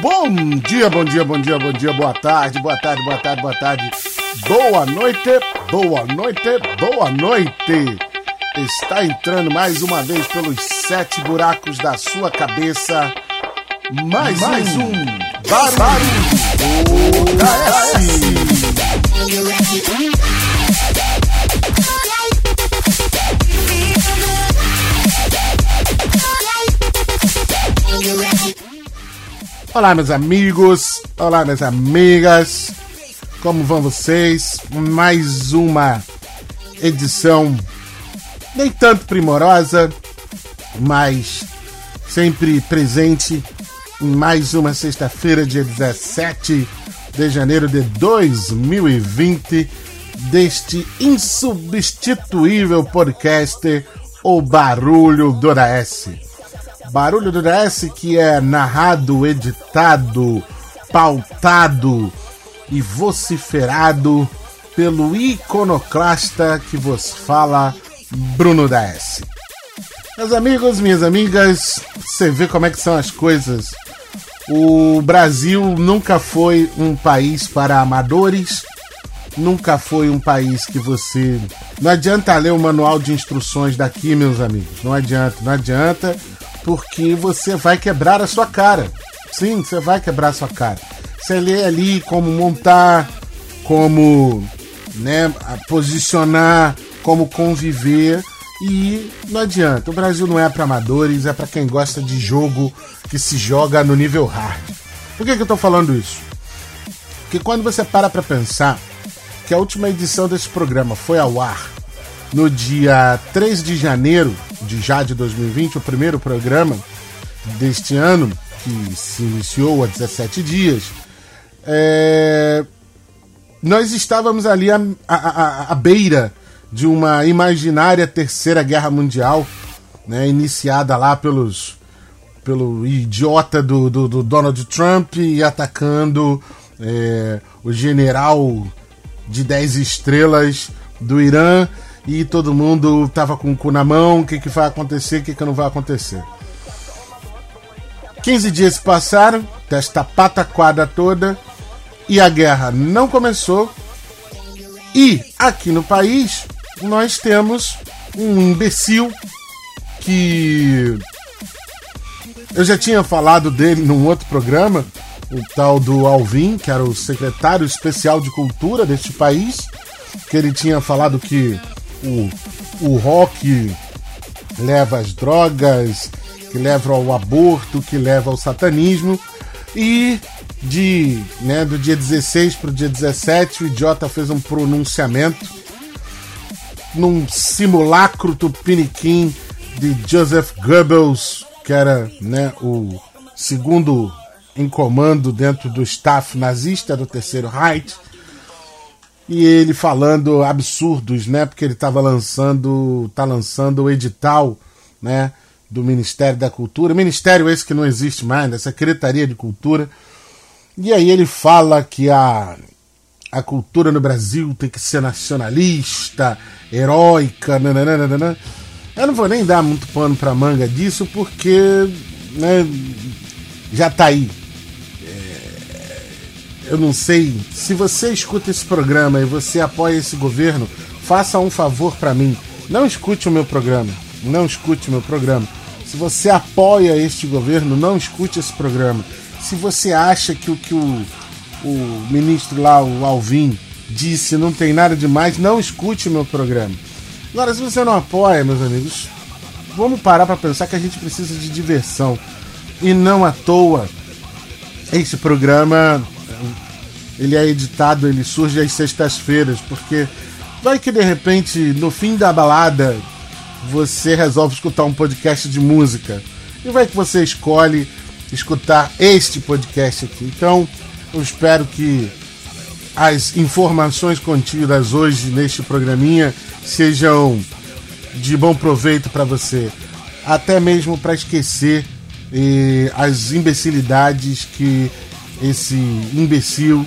Bom dia, bom dia, bom dia, bom dia, boa tarde, boa tarde, boa tarde, boa tarde. Boa noite, boa noite, boa noite. Está entrando mais uma vez pelos sete buracos da sua cabeça. Mais, mais um, Barulho, Barulho Olá, meus amigos, olá, minhas amigas, como vão vocês? Mais uma edição nem tanto primorosa, mas sempre presente em mais uma sexta-feira, dia 17 de janeiro de 2020, deste insubstituível podcast, O Barulho do S. Barulho do DS que é narrado, editado, pautado e vociferado pelo iconoclasta que vos fala, Bruno DS. Meus amigos, minhas amigas, você vê como é que são as coisas. O Brasil nunca foi um país para amadores, nunca foi um país que você. Não adianta ler o manual de instruções daqui, meus amigos. Não adianta, não adianta porque você vai quebrar a sua cara. Sim, você vai quebrar a sua cara. Você lê ali como montar, como né, posicionar, como conviver e não adianta. O Brasil não é para amadores, é para quem gosta de jogo que se joga no nível hard. Por que, que eu tô falando isso? Porque quando você para para pensar que a última edição desse programa foi ao ar no dia 3 de janeiro de já de 2020, o primeiro programa deste ano, que se iniciou há 17 dias, é... nós estávamos ali à, à, à, beira de uma imaginária terceira guerra mundial, né, iniciada lá pelos pelo idiota do, do, do Donald Trump e atacando é, o general de 10 estrelas do Irã e todo mundo tava com o cu na mão, o que, que vai acontecer, o que, que não vai acontecer. 15 dias passaram, desta pataquada toda, e a guerra não começou. E aqui no país nós temos um imbecil que eu já tinha falado dele num outro programa, o tal do Alvin, que era o secretário especial de cultura deste país, que ele tinha falado que o, o rock leva às drogas, que leva ao aborto, que leva ao satanismo. E de, né, do dia 16 para o dia 17, o idiota fez um pronunciamento num simulacro tupiniquim de Joseph Goebbels, que era né, o segundo em comando dentro do staff nazista do Terceiro Reich, e ele falando absurdos, né? Porque ele estava lançando, tá lançando o edital, né? Do Ministério da Cultura, ministério esse que não existe mais, da Secretaria de Cultura. E aí ele fala que a, a cultura no Brasil tem que ser nacionalista, heróica, nananana. Eu não vou nem dar muito pano pra manga disso, porque né, já tá aí eu não sei, se você escuta esse programa e você apoia esse governo, faça um favor para mim. Não escute o meu programa. Não escute o meu programa. Se você apoia este governo, não escute esse programa. Se você acha que o que o, o ministro lá, o Alvin, disse não tem nada demais, não escute o meu programa. Agora, se você não apoia, meus amigos, vamos parar para pensar que a gente precisa de diversão. E não à toa, esse programa ele é editado, ele surge às sextas-feiras, porque vai que de repente, no fim da balada, você resolve escutar um podcast de música. E vai que você escolhe escutar este podcast aqui. Então, eu espero que as informações contidas hoje neste programinha sejam de bom proveito para você, até mesmo para esquecer eh, as imbecilidades que esse imbecil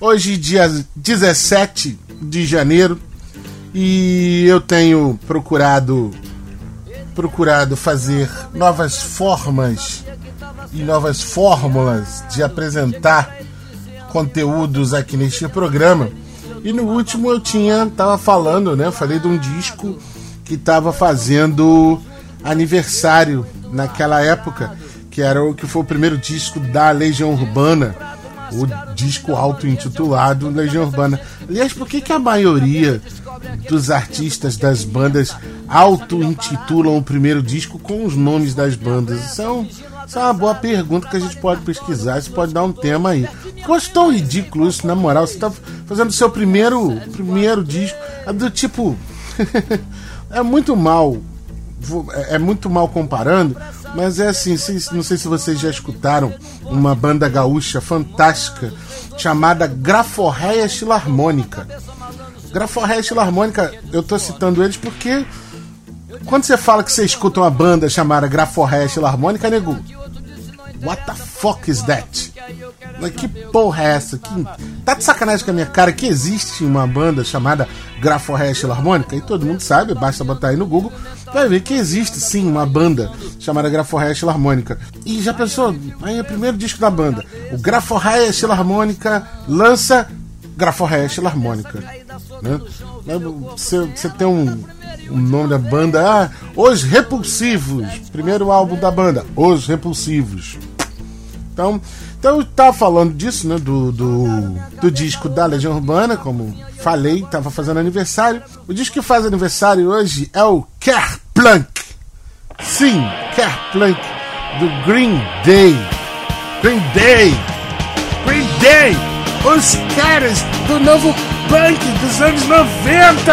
hoje dia 17 de janeiro e eu tenho procurado procurado fazer novas formas e novas fórmulas de apresentar conteúdos aqui neste programa. E no último eu tinha tava falando, né? Falei de um disco que estava fazendo aniversário naquela época, que era o que foi o primeiro disco da Legião Urbana, o disco auto-intitulado Legião Urbana. Aliás, por que, que a maioria dos artistas das bandas auto-intitulam o primeiro disco com os nomes das bandas? Isso é, isso é, uma boa pergunta que a gente pode pesquisar, isso pode dar um tema aí. Acho tão ridículo isso, na moral. Você está fazendo o seu primeiro, primeiro disco, é do tipo. é muito mal. É, é muito mal comparando, mas é assim, não sei se vocês já escutaram uma banda gaúcha fantástica chamada Graforreia Filarmônica. Graforreia Filarmônica, eu tô citando eles porque quando você fala que você escuta uma banda chamada Graforreia Filarmônica, nego, what the fuck is that? Que porra é essa? Que... Tá de sacanagem com a minha cara que existe uma banda chamada Graforreia Filarmônica? E todo mundo sabe, basta botar aí no Google, vai ver que existe sim uma banda chamada Graforreia Filarmônica. E já pensou? Aí é o primeiro disco da banda. O Graforreia Filarmônica lança Graforreia Filarmônica. Né? Você, você tem um, o nome da banda. Ah, Os Repulsivos. Primeiro álbum da banda, Os Repulsivos. Então, então eu tava falando disso, né? Do, do, do disco da Legião Urbana, como falei, tava fazendo aniversário. O disco que faz aniversário hoje é o Kerplunk. Sim, Kerplunk do Green Day. Green Day. Green Day. Os caras do novo punk dos anos 90.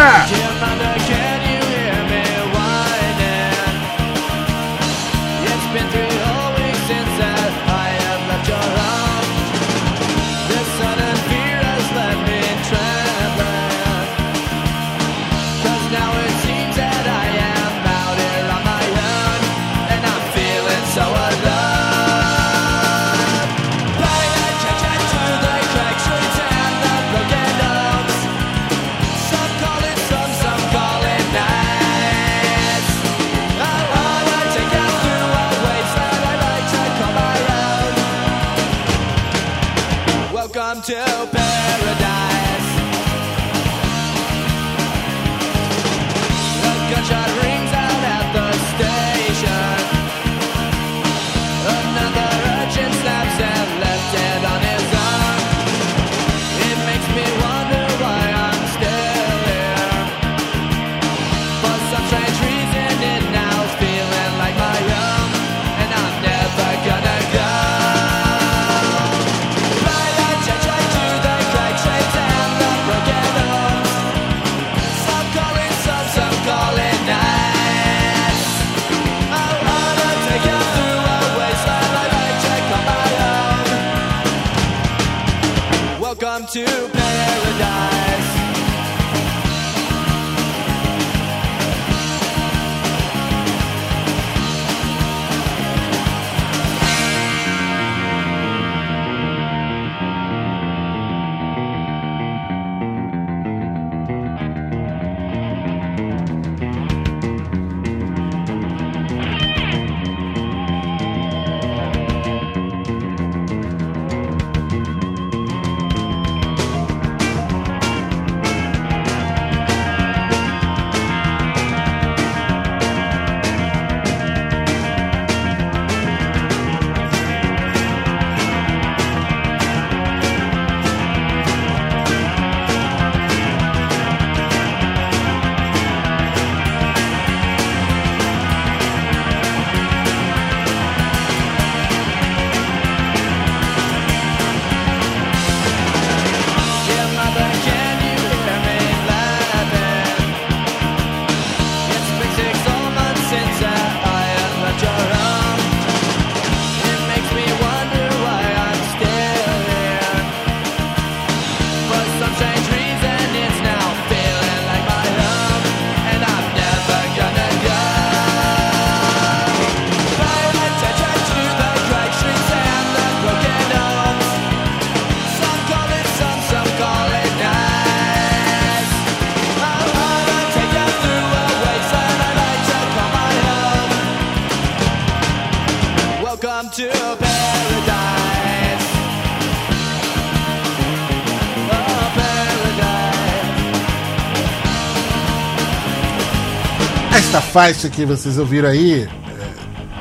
Esta faixa que vocês ouviram aí, é,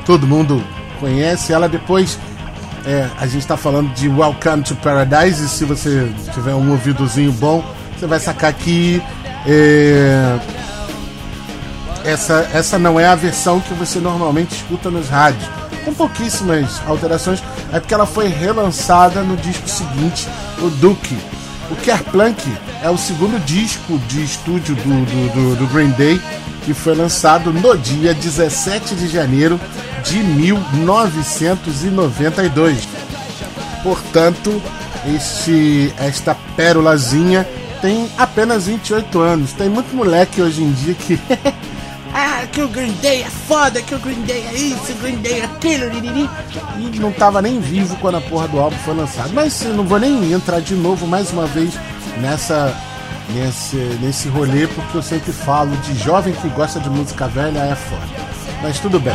todo mundo conhece ela. Depois é, a gente está falando de Welcome to Paradise. E se você tiver um ouvidozinho bom, você vai sacar que é, essa, essa não é a versão que você normalmente escuta nos rádios. Com pouquíssimas alterações, é porque ela foi relançada no disco seguinte, o Duke. O Kerplunk é o segundo disco de estúdio do, do, do, do Green Day que foi lançado no dia 17 de janeiro de 1992. Portanto, este, esta pérolazinha tem apenas 28 anos. Tem muito moleque hoje em dia que. ah, que o Green Day é foda, que o Green Day é isso, o Green Day é aquilo, liriri. e não tava nem vivo quando a porra do álbum foi lançado. Mas não vou nem entrar de novo mais uma vez nessa nesse, nesse rolê, porque eu sempre falo de jovem que gosta de música velha é foda. Mas tudo bem.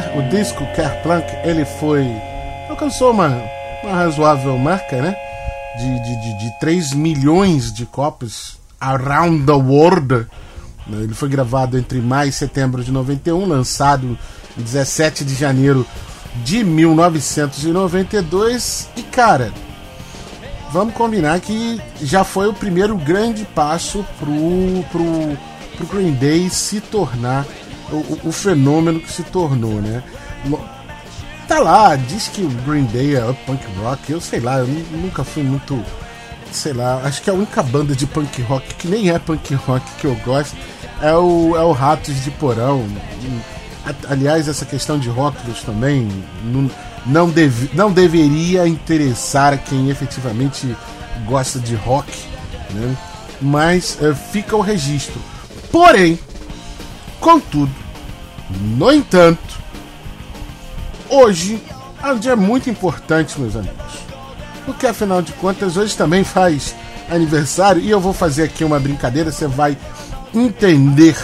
Né? O disco Kerplunk, ele foi. alcançou uma, uma razoável marca, né? De, de, de, de 3 milhões de cópias around the world. Ele foi gravado entre maio e setembro de 91, lançado em 17 de janeiro de 1992. E cara, vamos combinar que já foi o primeiro grande passo pro, pro, pro Green Day se tornar o, o, fenômeno que se tornou, né? Tá lá, diz que o Green Day é punk rock, eu sei lá, eu nunca fui muito. Sei lá, acho que a única banda de punk rock que nem é punk rock que eu gosto é o, é o Ratos de Porão. Aliás, essa questão de rótulos também não, não, deve, não deveria interessar quem efetivamente gosta de rock, né? mas é, fica o registro. Porém, contudo, no entanto, hoje é um dia muito importante, meus amigos. Porque afinal de contas, hoje também faz aniversário e eu vou fazer aqui uma brincadeira, você vai entender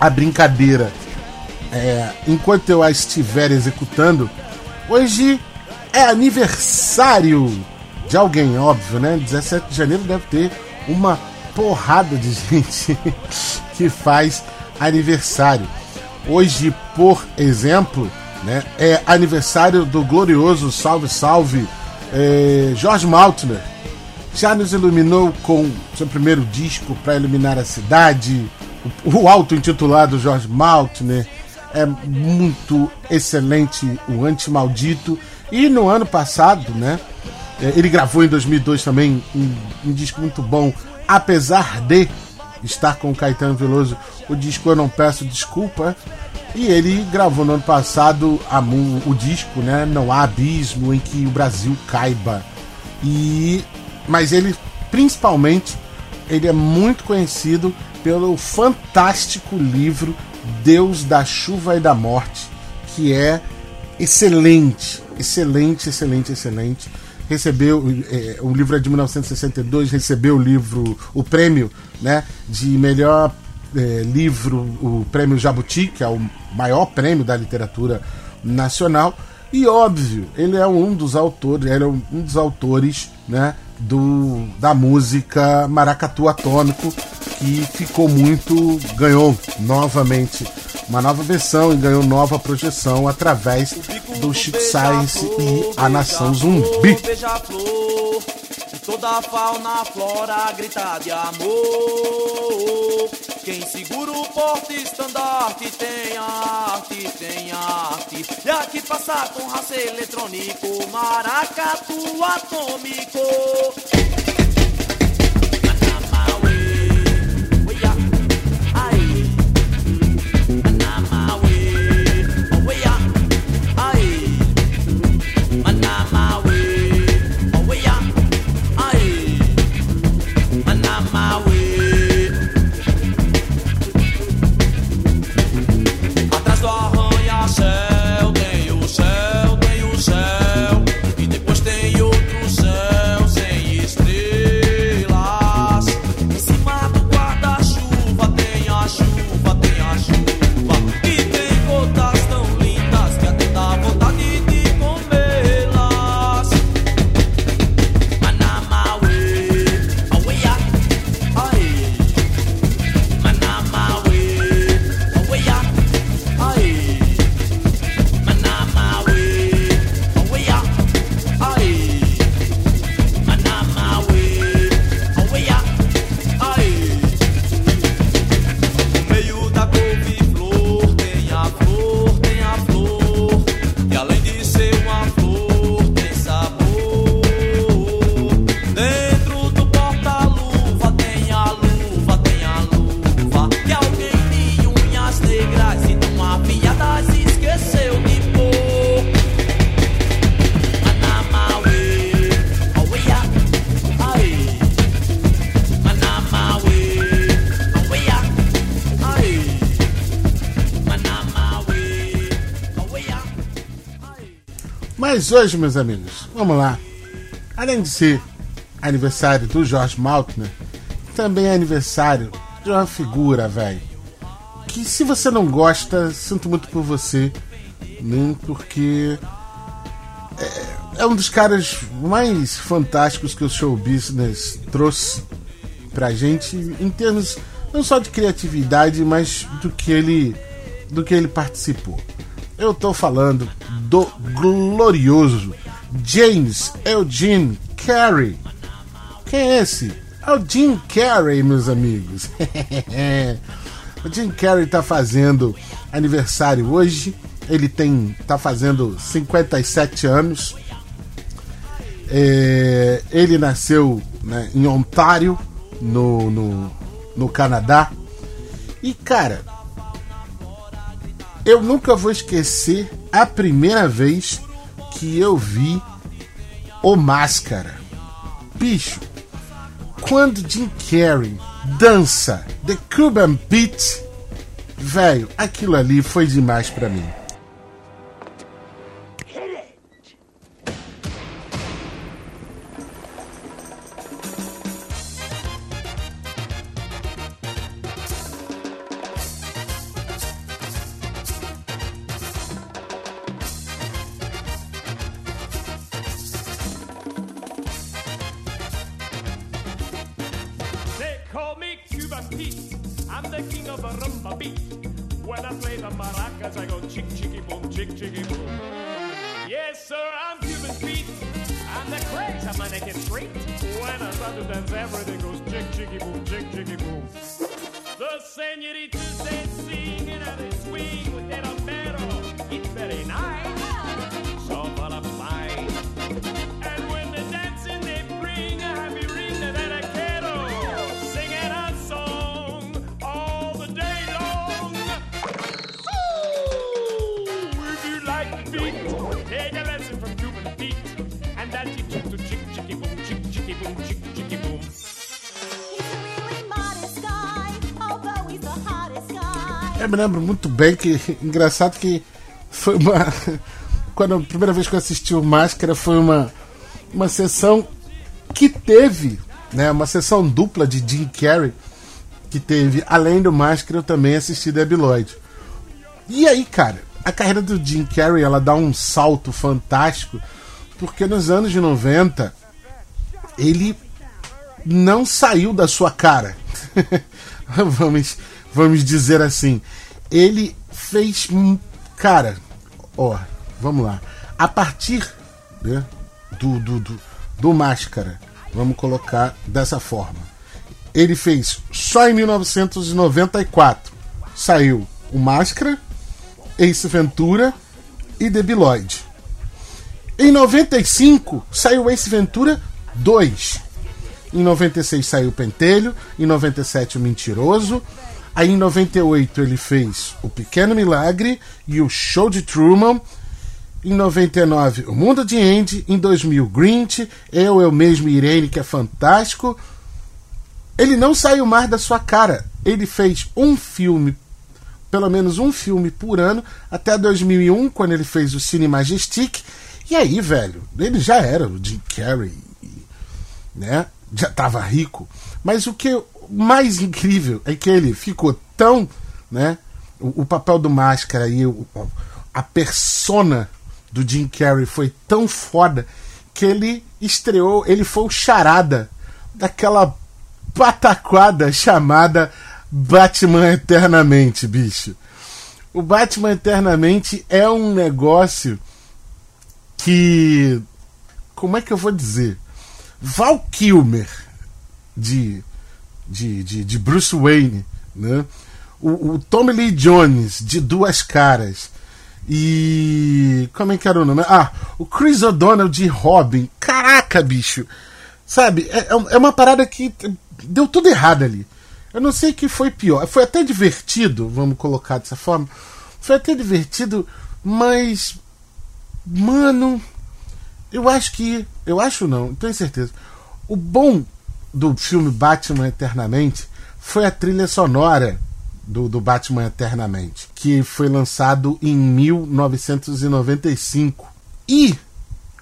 a brincadeira é, enquanto eu a estiver executando. Hoje é aniversário de alguém, óbvio, né? 17 de janeiro deve ter uma porrada de gente que faz aniversário. Hoje, por exemplo, né, é aniversário do glorioso Salve Salve é, Jorge Maltner. Já nos iluminou com seu primeiro disco para iluminar a cidade, o, o auto-intitulado Jorge Maltner. É muito excelente o Anti-Maldito. E no ano passado, né, é, ele gravou em 2002 também um, um disco muito bom, apesar de estar com Caetano Veloso o disco Eu Não Peço Desculpa. E ele gravou no ano passado a, o disco, né? Não há abismo em que o Brasil caiba. E mas ele principalmente ele é muito conhecido pelo fantástico livro Deus da Chuva e da Morte, que é excelente, excelente, excelente, excelente. Recebeu é, o livro é de 1962, recebeu o livro, o prêmio, né, de melhor é, livro, o Prêmio Jabuti, que é o maior prêmio da literatura nacional. E óbvio, ele é um dos autores, ele é um dos autores né, do, da música Maracatu Atômico, que ficou muito, ganhou novamente uma nova versão e ganhou nova projeção através do Chico Science e a Nação Zumbi. Toda a fauna, flora grita de amor. Quem segura o porte estandarte tem arte, tem arte. E aqui passa com raça eletrônico, maracatu atômico. Mas hoje, meus amigos, vamos lá. Além de ser aniversário do George Maltner, também é aniversário de uma figura, velho. Que se você não gosta, sinto muito por você, nem porque é, é um dos caras mais fantásticos que o show business trouxe pra gente em termos não só de criatividade, mas do que ele do que ele participou. Eu tô falando do glorioso James Eugene Carey. Quem é esse? É o Jim Carrey, meus amigos. o Jim Carrey tá fazendo aniversário hoje. Ele tem tá fazendo 57 anos. É, ele nasceu né, em Ontário, no, no, no Canadá. E cara, eu nunca vou esquecer a primeira vez que eu vi o Máscara. Bicho, quando Jim Carrey dança The Cuban Beat, velho, aquilo ali foi demais para mim. Lembro muito bem que. Engraçado que foi uma. Quando a primeira vez que eu assisti o Máscara foi uma, uma sessão que teve, né? Uma sessão dupla de Jim Carrey, que teve, além do Máscara, eu também assisti Debbie Lloyd. E aí, cara, a carreira do Jim Carrey ela dá um salto fantástico, porque nos anos de 90 ele não saiu da sua cara. vamos vamos dizer assim. Ele fez. Cara, ó, vamos lá. A partir né, do, do, do, do Máscara, vamos colocar dessa forma. Ele fez só em 1994 saiu o Máscara, Ace Ventura e Debiloid. Em 95 saiu Ace Ventura 2. Em 96 saiu Pentelho, em 97 o Mentiroso, Aí em 98 ele fez O Pequeno Milagre e o Show de Truman. Em 99, O Mundo de Andy. Em 2000, Grinch. Eu, Eu Mesmo Irene, que é fantástico. Ele não saiu mais da sua cara. Ele fez um filme, pelo menos um filme por ano, até 2001, quando ele fez o Cine Majestic. E aí, velho, ele já era o Jim Carrey, né? Já tava rico. Mas o que mais incrível é que ele ficou tão, né? O, o papel do Máscara e o, a persona do Jim Carrey foi tão foda que ele estreou, ele foi o charada daquela pataquada chamada Batman Eternamente, bicho. O Batman Eternamente é um negócio que. Como é que eu vou dizer? Val Kilmer de de, de, de Bruce Wayne, né? O, o, Tommy Lee Jones de Duas Caras e como é que era o nome? Ah, o Chris O'Donnell de Robin. Caraca, bicho, sabe? É, é, é uma parada que deu tudo errado ali. Eu não sei o que foi pior. Foi até divertido, vamos colocar dessa forma. Foi até divertido, mas mano, eu acho que, eu acho não, tenho certeza. O bom do filme Batman Eternamente foi a trilha sonora do, do Batman Eternamente, que foi lançado em 1995. E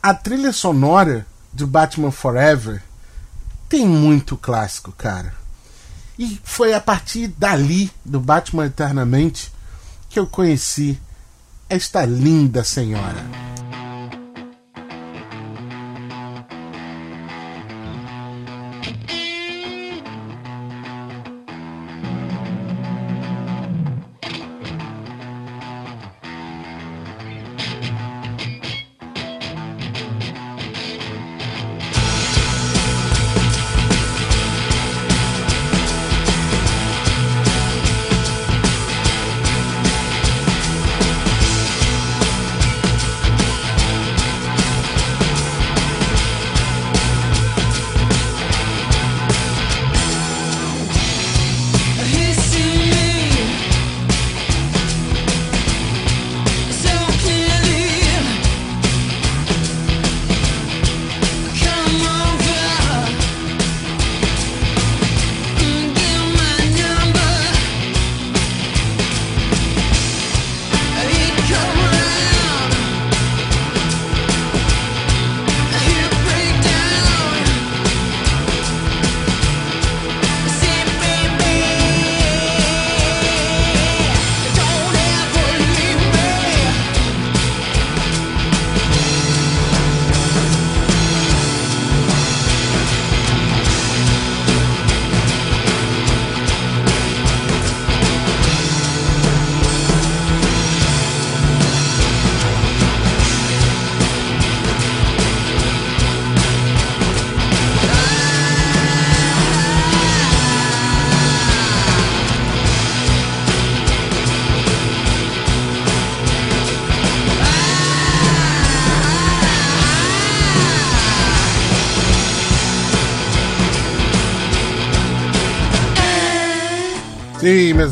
a trilha sonora do Batman Forever tem muito clássico, cara. E foi a partir dali, do Batman Eternamente, que eu conheci esta linda senhora.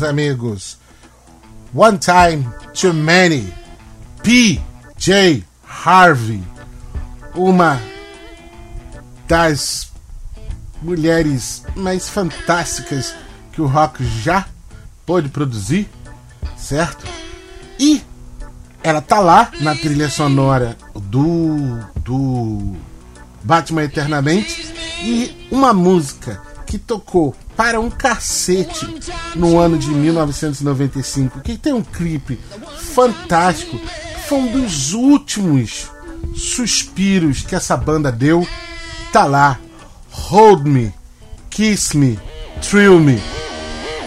Meus amigos. One Time Too Many. P.J. Harvey. Uma das mulheres mais fantásticas que o rock já pôde produzir, certo? E ela tá lá na trilha sonora do do Batman Eternamente e uma música que tocou para um cacete no ano de 1995, que tem um clipe fantástico, foi um dos últimos suspiros que essa banda deu. Tá lá, Hold Me, Kiss Me, Thrill Me,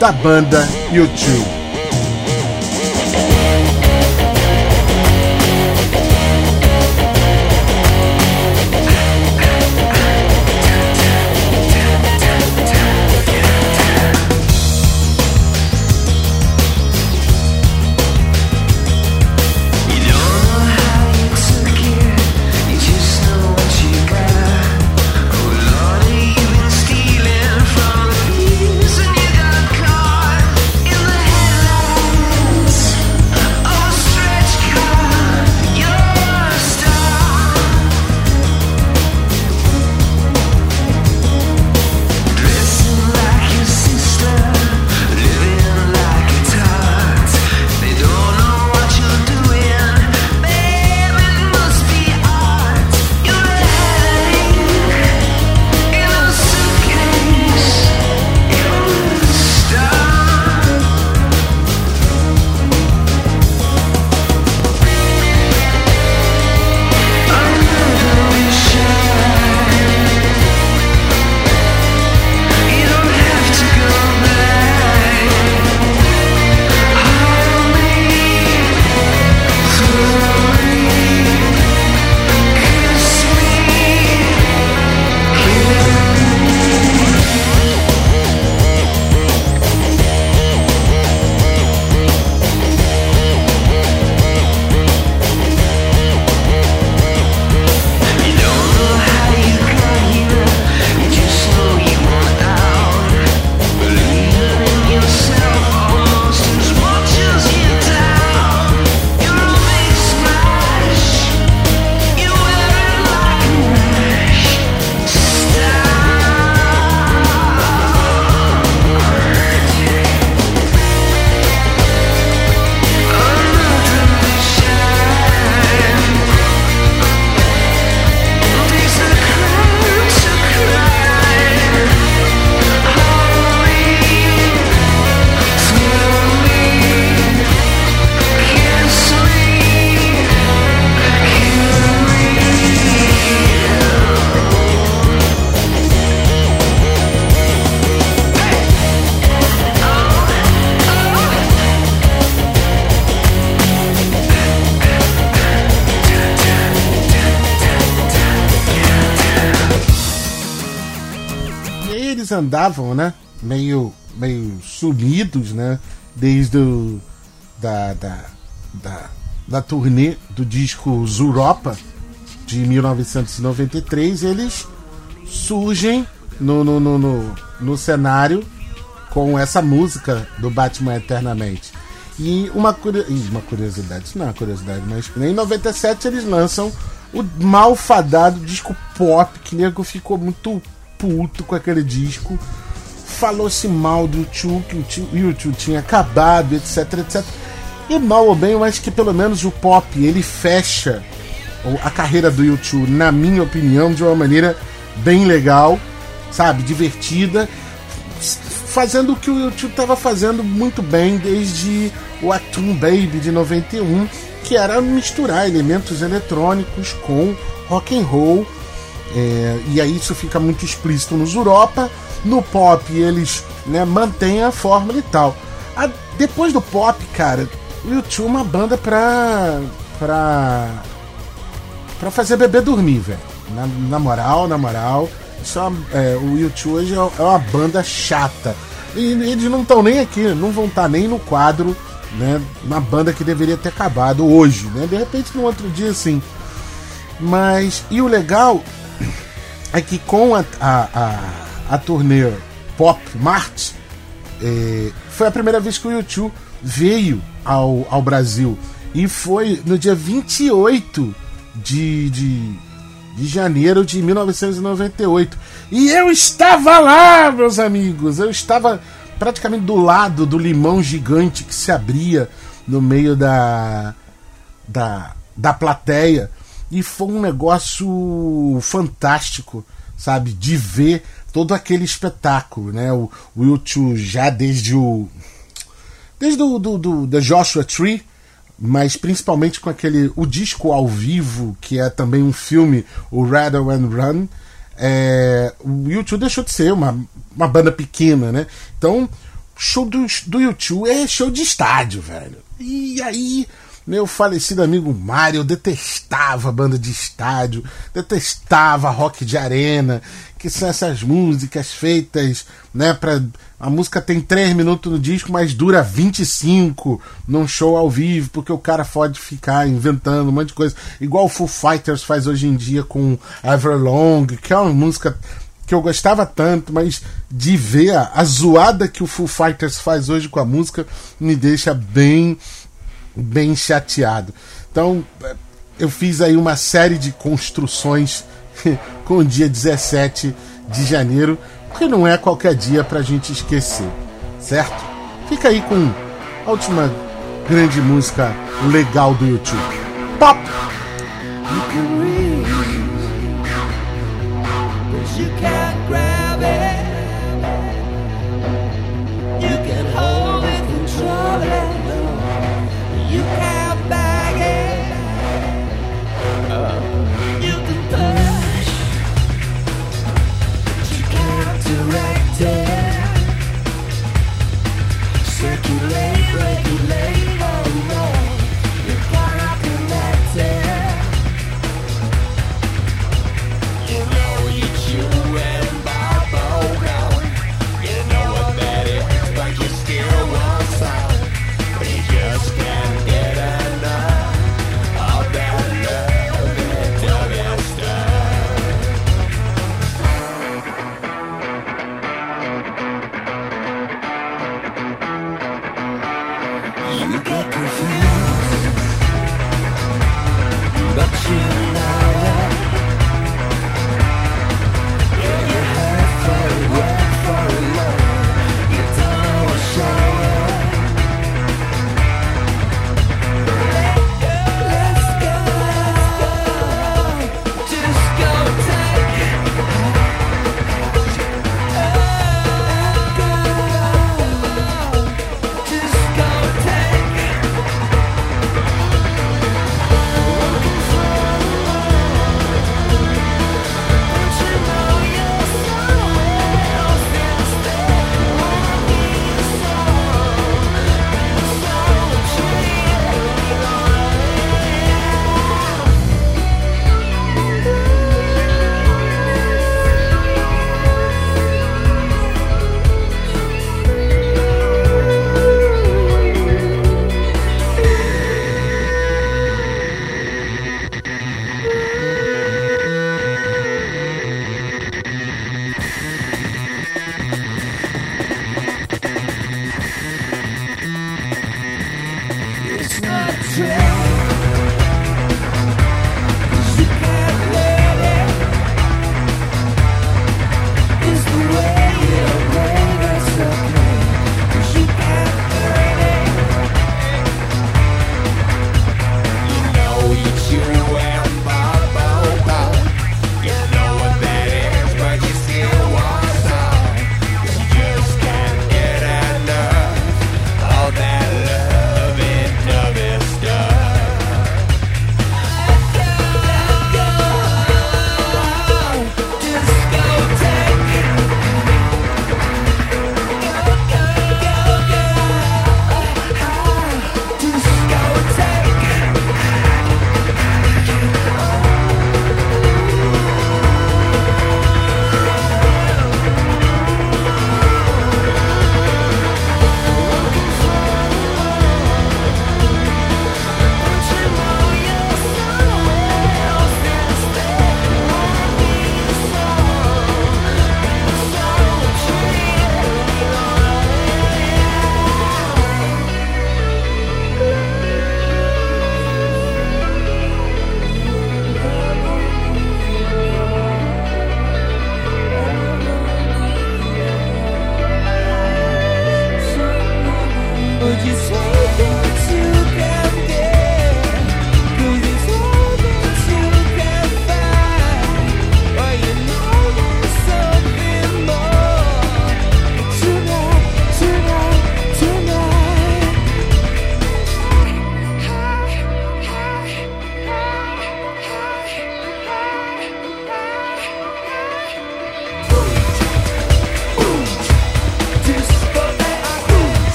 da banda YouTube. Andavam, né? Meio, meio sumidos, né? Desde o, da, da, da, da turnê do disco Zuropa de 1993, eles surgem no, no, no, no, no cenário com essa música do Batman Eternamente. E uma, uma curiosidade, isso não é uma curiosidade, mas em 97 eles lançam o malfadado disco pop, que nego ficou muito puto com aquele disco. Falou-se mal do YouTube, que o YouTube tinha acabado, etc, etc. E mal ou bem, eu acho que pelo menos o pop ele fecha a carreira do YouTube, na minha opinião, de uma maneira bem legal, sabe, divertida, fazendo o que o YouTube estava fazendo muito bem desde o Atum Baby de 91, que era misturar elementos eletrônicos com rock and roll. É, e aí isso fica muito explícito nos Europa. No pop eles né, mantêm a fórmula e tal. A, depois do pop, cara, o YouTube é uma banda pra. pra. pra fazer bebê dormir, velho. Na, na, moral, na moral. Isso é, é, o YouTube hoje é, é uma banda chata. E eles não estão nem aqui, não vão estar tá nem no quadro né? Uma banda que deveria ter acabado hoje, né? De repente no outro dia sim. Mas e o legal é que com a, a, a, a turnê Pop Mart é, foi a primeira vez que o YouTube veio ao, ao Brasil. E foi no dia 28 de, de, de janeiro de 1998. E eu estava lá, meus amigos. Eu estava praticamente do lado do limão gigante que se abria no meio da, da, da plateia. E foi um negócio fantástico, sabe? De ver todo aquele espetáculo, né? O, o YouTube já desde o. Desde o do, do, do Joshua Tree, mas principalmente com aquele. O disco ao vivo, que é também um filme, o Rattle and Run é, o YouTube deixou de ser uma, uma banda pequena, né? Então, show do, do YouTube é show de estádio, velho. E aí, meu falecido amigo Mário detestava banda de estádio, detestava rock de arena, que são essas músicas feitas, né, para a música tem 3 minutos no disco, mas dura 25 num show ao vivo, porque o cara pode ficar inventando um monte de coisa. Igual o Foo Fighters faz hoje em dia com Everlong, que é uma música que eu gostava tanto, mas de ver a, a zoada que o Foo Fighters faz hoje com a música me deixa bem, bem chateado. Então, eu fiz aí uma série de construções com o dia 17 de janeiro porque não é qualquer dia pra gente esquecer, certo? Fica aí com a última grande música legal do YouTube. Pop!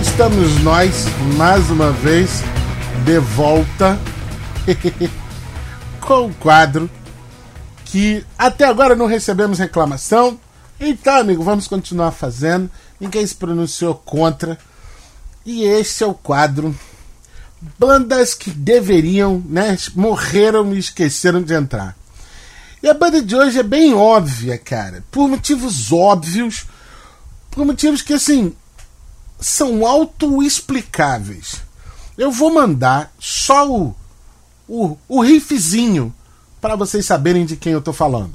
Estamos nós, mais uma vez, de volta com o quadro que até agora não recebemos reclamação. Então, amigo, vamos continuar fazendo. Ninguém se pronunciou contra. E este é o quadro Bandas que deveriam, né? Morreram e esqueceram de entrar. E a banda de hoje é bem óbvia, cara. Por motivos óbvios. Por motivos que, assim, são autoexplicáveis. Eu vou mandar só o, o, o riffzinho para vocês saberem de quem eu tô falando.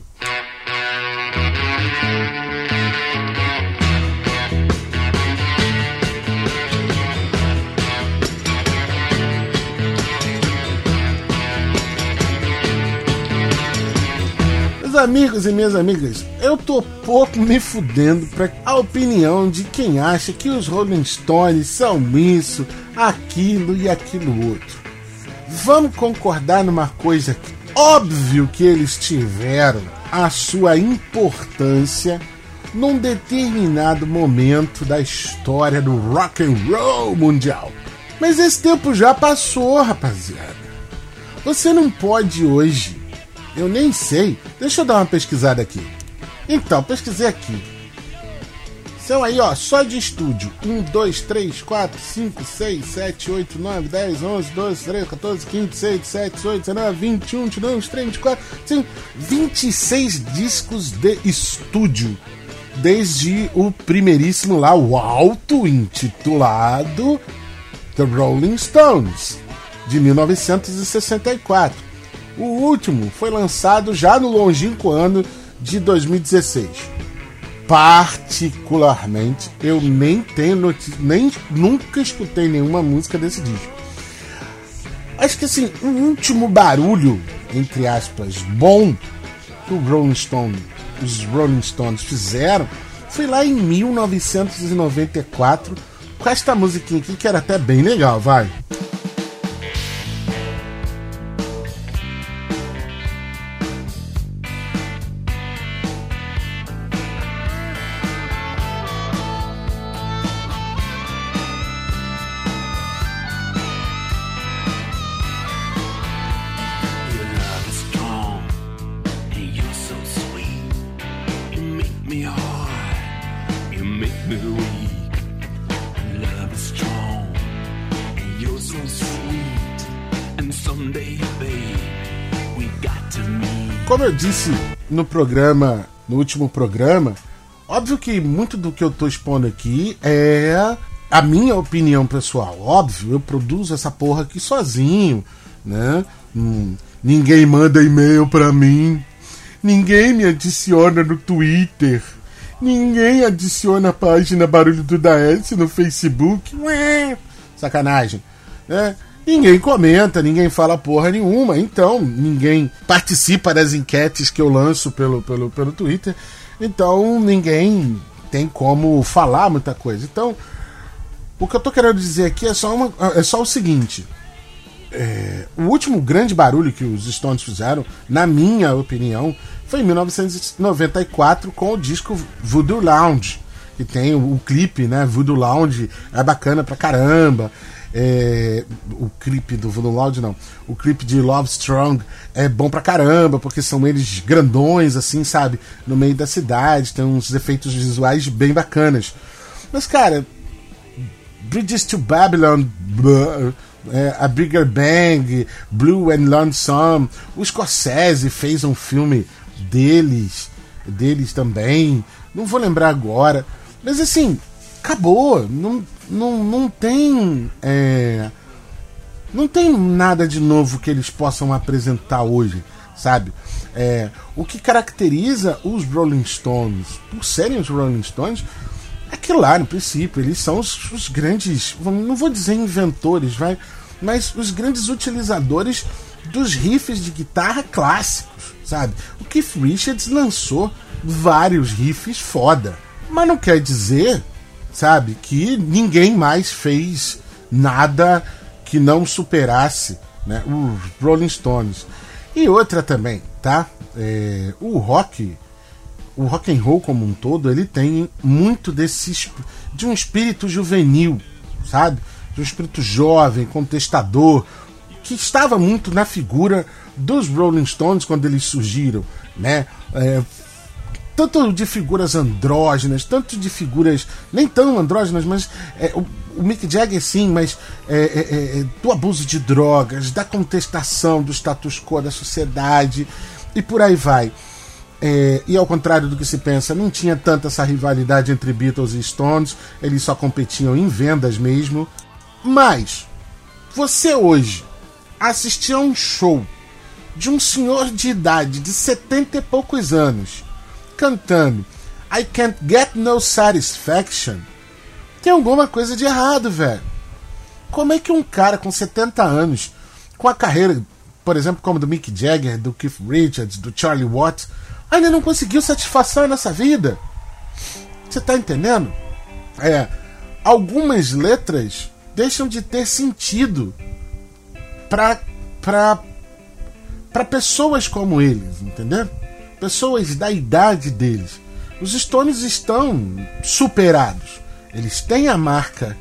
Meus amigos e minhas amigas, eu tô pouco me fudendo pra a opinião de quem acha que os Rolling Stones são isso, aquilo e aquilo outro. Vamos concordar numa coisa que, óbvio que eles tiveram a sua importância num determinado momento da história do rock and roll mundial. Mas esse tempo já passou, rapaziada. Você não pode hoje eu nem sei. Deixa eu dar uma pesquisada aqui. Então, pesquisei aqui. São aí, ó, só de estúdio. 1, 2, 3, 4, 5, 6, 7, 8, 9, 10, 11, 12, 13, 14, 15, 16, 17, 18, 19, 21, 22, 23, 24, 25, 26 discos de estúdio. Desde o primeiríssimo lá, o alto intitulado The Rolling Stones, de 1964. O último foi lançado já no longínquo ano de 2016. Particularmente, eu nem tenho notícia, nem nunca escutei nenhuma música desse disco. Acho que assim, o último barulho, entre aspas, bom que Rolling Stone, os Rolling Stones fizeram foi lá em 1994 com esta musiquinha aqui que era até bem legal, vai. Disse no programa, no último programa, óbvio que muito do que eu tô expondo aqui é a minha opinião pessoal. Óbvio, eu produzo essa porra aqui sozinho, né? Hum, ninguém manda e-mail para mim. Ninguém me adiciona no Twitter. Ninguém adiciona a página Barulho do Daes no Facebook. Ué, sacanagem. Né? Ninguém comenta, ninguém fala porra nenhuma, então ninguém participa das enquetes que eu lanço pelo, pelo, pelo Twitter, então ninguém tem como falar muita coisa. Então, o que eu tô querendo dizer aqui é só, uma, é só o seguinte: é, o último grande barulho que os Stones fizeram, na minha opinião, foi em 1994 com o disco Voodoo Lounge, que tem o, o clipe, né? Voodoo Lounge é bacana pra caramba. É, o clipe do Voodoo Loud, não. O clipe de Love Strong é bom pra caramba, porque são eles grandões, assim, sabe? No meio da cidade, tem uns efeitos visuais bem bacanas. Mas, cara, Bridges to Babylon, é, A Bigger Bang, Blue and Lonesome. O Scorsese fez um filme deles, deles também. Não vou lembrar agora. Mas assim, acabou. Não, não, não tem. É, não tem nada de novo que eles possam apresentar hoje, sabe? É, o que caracteriza os Rolling Stones, por serem os Rolling Stones, é que lá, no princípio, eles são os, os grandes, não vou dizer inventores, vai, mas os grandes utilizadores dos riffs de guitarra clássicos, sabe? O Keith Richards lançou vários riffs foda, mas não quer dizer, sabe, que ninguém mais fez nada que não superasse né, os Rolling Stones. E outra também, tá? É, o rock, o rock and roll como um todo, ele tem muito desse de um espírito juvenil, sabe? De um espírito jovem, contestador, que estava muito na figura dos Rolling Stones quando eles surgiram, né? É, tanto de figuras andrógenas, tanto de figuras nem tão andrógenas, mas é, o, o, Mick Jagger sim, mas é, é, é, é, do abuso de drogas, da contestação do status quo da sociedade e por aí vai. É, e ao contrário do que se pensa, não tinha tanta essa rivalidade entre Beatles e Stones, eles só competiam em vendas mesmo. Mas você hoje assistir a um show de um senhor de idade de setenta e poucos anos cantando I can't get no satisfaction, tem alguma coisa de errado, velho. Como é que um cara com 70 anos, com a carreira, por exemplo, como do Mick Jagger, do Keith Richards, do Charlie Watts, ainda não conseguiu satisfação nessa vida? Você tá entendendo? É, algumas letras deixam de ter sentido para para para pessoas como eles, entendeu? Pessoas da idade deles. Os Stones estão superados. Eles têm a marca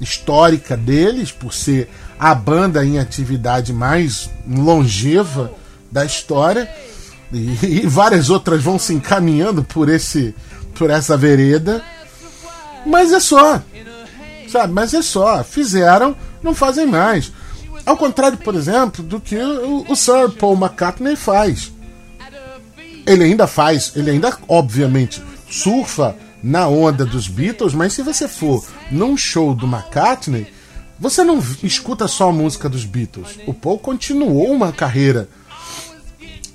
histórica deles, por ser a banda em atividade mais longeva da história, e, e várias outras vão se encaminhando por esse por essa vereda. Mas é só. Sabe? Mas é só. Fizeram, não fazem mais. Ao contrário, por exemplo, do que o, o Sir Paul McCartney faz. Ele ainda faz, ele ainda, obviamente, surfa na onda dos Beatles, mas se você for num show do McCartney, você não escuta só a música dos Beatles. O Paul continuou uma carreira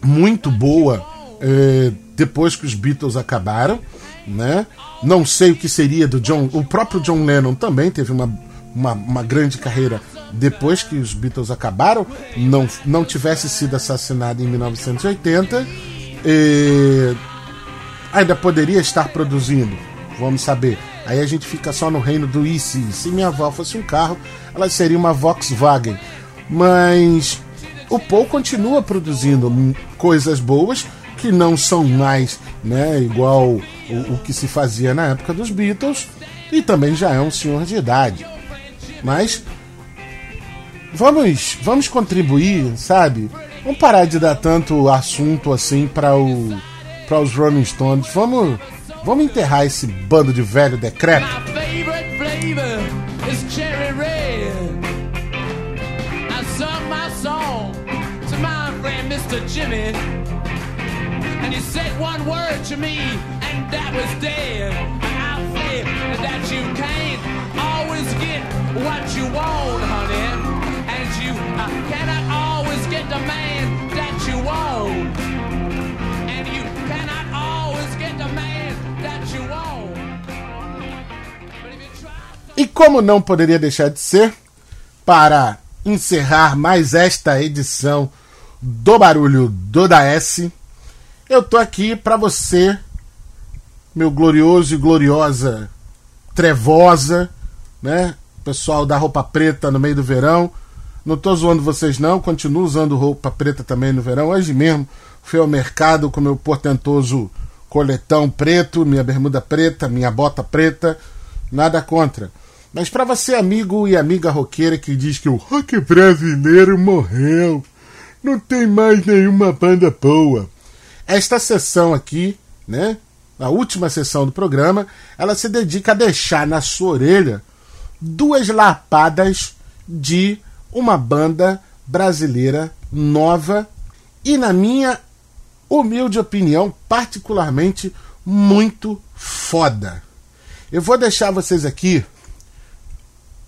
muito boa é, depois que os Beatles acabaram, né? Não sei o que seria do John. O próprio John Lennon também teve uma, uma, uma grande carreira depois que os Beatles acabaram, não, não tivesse sido assassinado em 1980 e ainda poderia estar produzindo. Vamos saber. Aí a gente fica só no reino do ICI. Se minha avó fosse um carro, ela seria uma Volkswagen. Mas o Paul continua produzindo coisas boas que não são mais né, igual o, o que se fazia na época dos Beatles e também já é um senhor de idade. Mas vamos, vamos contribuir, sabe? Vamos parar de dar tanto assunto assim para o para os Rolling Stones. Vamos vamos enterrar esse bando de velho decrépito. Mr. Jimmy. And he said one word to me, and that was dead. I feel that you can't always get what you want, honey. And you uh, cannot get the man. And you cannot always get the man that you. E como não poderia deixar de ser, para encerrar mais esta edição do Barulho do da S, eu tô aqui para você, meu glorioso e gloriosa trevosa, né? Pessoal da roupa preta no meio do verão não tô zoando vocês não, continuo usando roupa preta também no verão. Hoje mesmo fui ao mercado com meu portentoso coletão preto, minha bermuda preta, minha bota preta, nada contra. Mas para você, amigo e amiga roqueira que diz que o rock brasileiro morreu, não tem mais nenhuma banda boa. Esta sessão aqui, né, a última sessão do programa, ela se dedica a deixar na sua orelha duas lapadas de uma banda brasileira nova e, na minha humilde opinião, particularmente muito foda. Eu vou deixar vocês aqui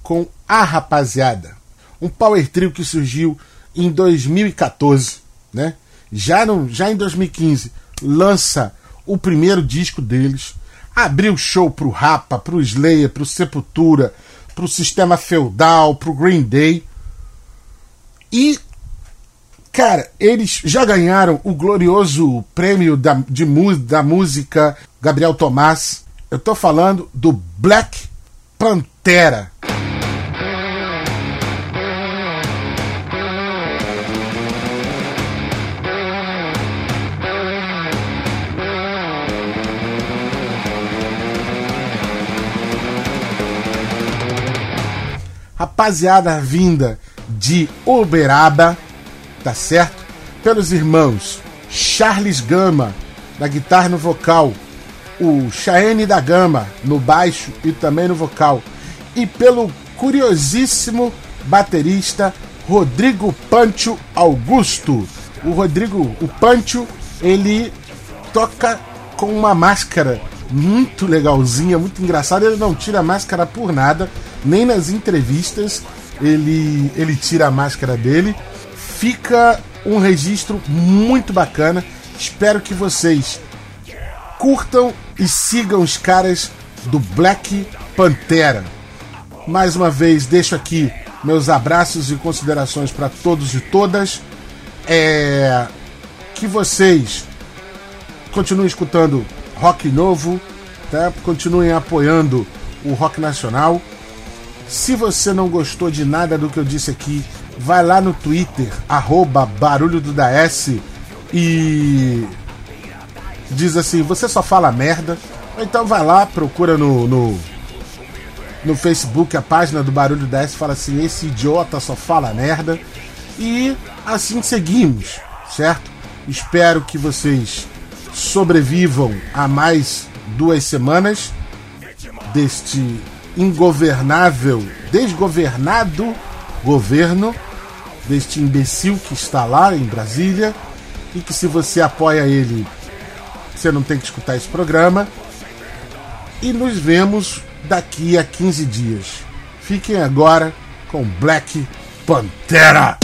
com a rapaziada, um power trio que surgiu em 2014, né? Já, no, já em 2015 lança o primeiro disco deles, abriu show pro Rapa, pro Slayer, pro Sepultura, pro Sistema Feudal, pro Green Day. E Cara, eles já ganharam o glorioso prêmio da, de, da música Gabriel Tomás. Eu tô falando do Black Pantera. Rapaziada vinda de Uberaba tá certo? Pelos irmãos Charles Gama na guitarra no vocal, o Chaene da Gama no baixo e também no vocal, e pelo curiosíssimo baterista Rodrigo Pancho Augusto. O Rodrigo, o Pancho, ele toca com uma máscara muito legalzinha, muito engraçada. Ele não tira a máscara por nada, nem nas entrevistas ele, ele tira a máscara dele fica um registro muito bacana. Espero que vocês curtam e sigam os caras do Black Pantera. Mais uma vez, deixo aqui meus abraços e considerações para todos e todas. É... Que vocês continuem escutando rock novo, tá? continuem apoiando o rock nacional. Se você não gostou de nada do que eu disse aqui, vai lá no Twitter, arroba barulho do DS e diz assim, você só fala merda. então vai lá, procura no, no, no Facebook a página do Barulho DS fala assim, esse idiota só fala merda. E assim seguimos, certo? Espero que vocês sobrevivam a mais duas semanas deste ingovernável, desgovernado governo deste imbecil que está lá em Brasília e que se você apoia ele, você não tem que escutar esse programa. E nos vemos daqui a 15 dias. Fiquem agora com Black Pantera.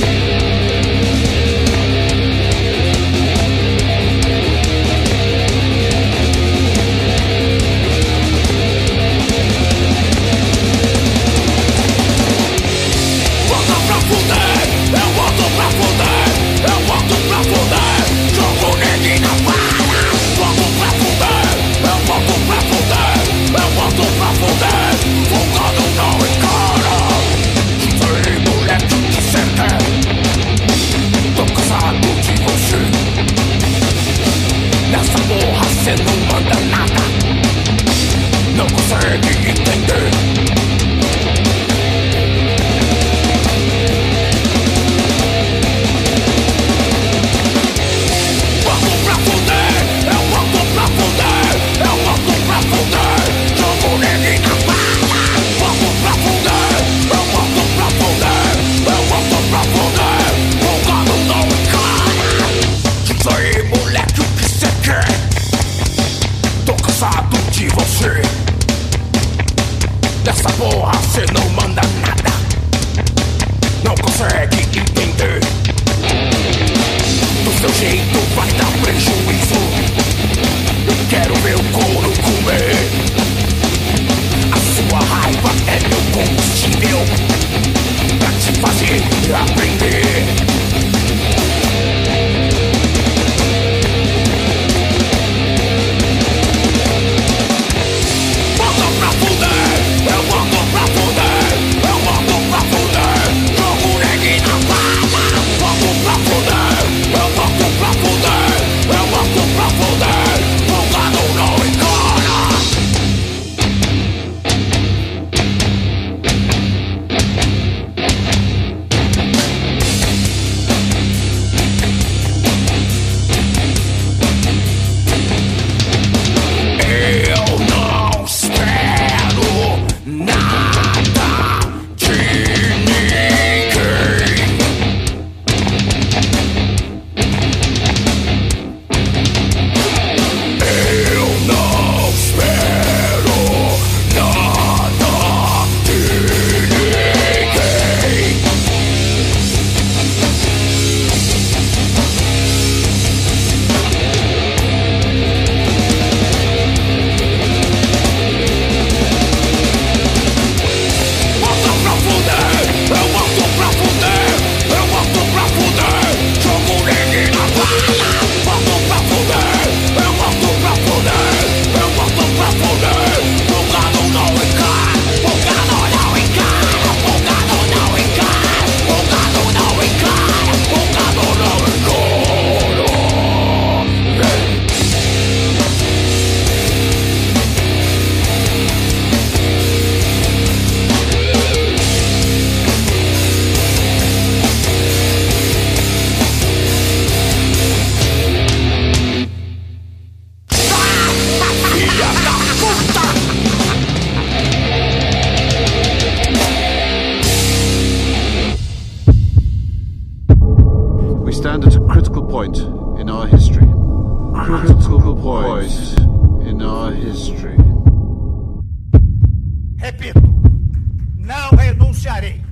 point in our history. Critical point in our history. Repito, não renunciarei.